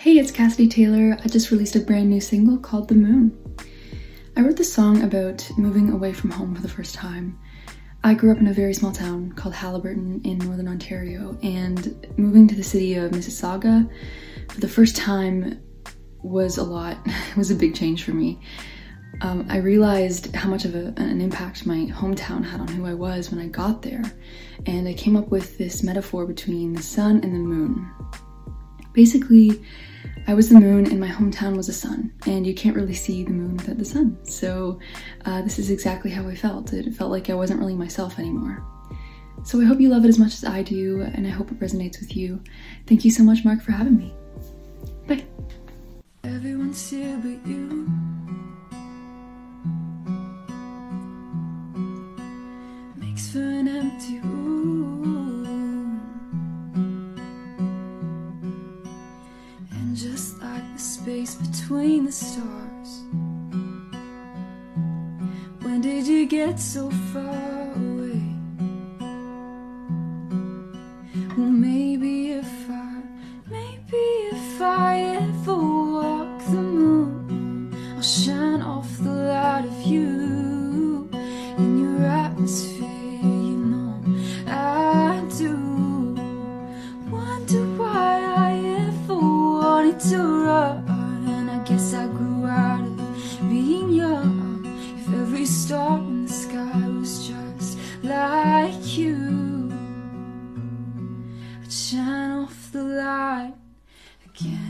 Hey, it's Cassidy Taylor. I just released a brand new single called The Moon. I wrote this song about moving away from home for the first time. I grew up in a very small town called Haliburton in northern Ontario, and moving to the city of Mississauga for the first time was a lot. It was a big change for me. Um, I realized how much of a, an impact my hometown had on who I was when I got there, and I came up with this metaphor between the sun and the moon. Basically, I was the moon and my hometown was the sun, and you can't really see the moon without the sun. So, uh, this is exactly how I felt. It felt like I wasn't really myself anymore. So, I hope you love it as much as I do, and I hope it resonates with you. Thank you so much, Mark, for having me. Bye. Everyone's here but you. Makes for an empty space between the stars. When did you get so far away? Well, maybe if I, maybe if I ever walk the moon, I'll shine guess I grew out of being young. If every star in the sky was just like you. I'd shine off the light again.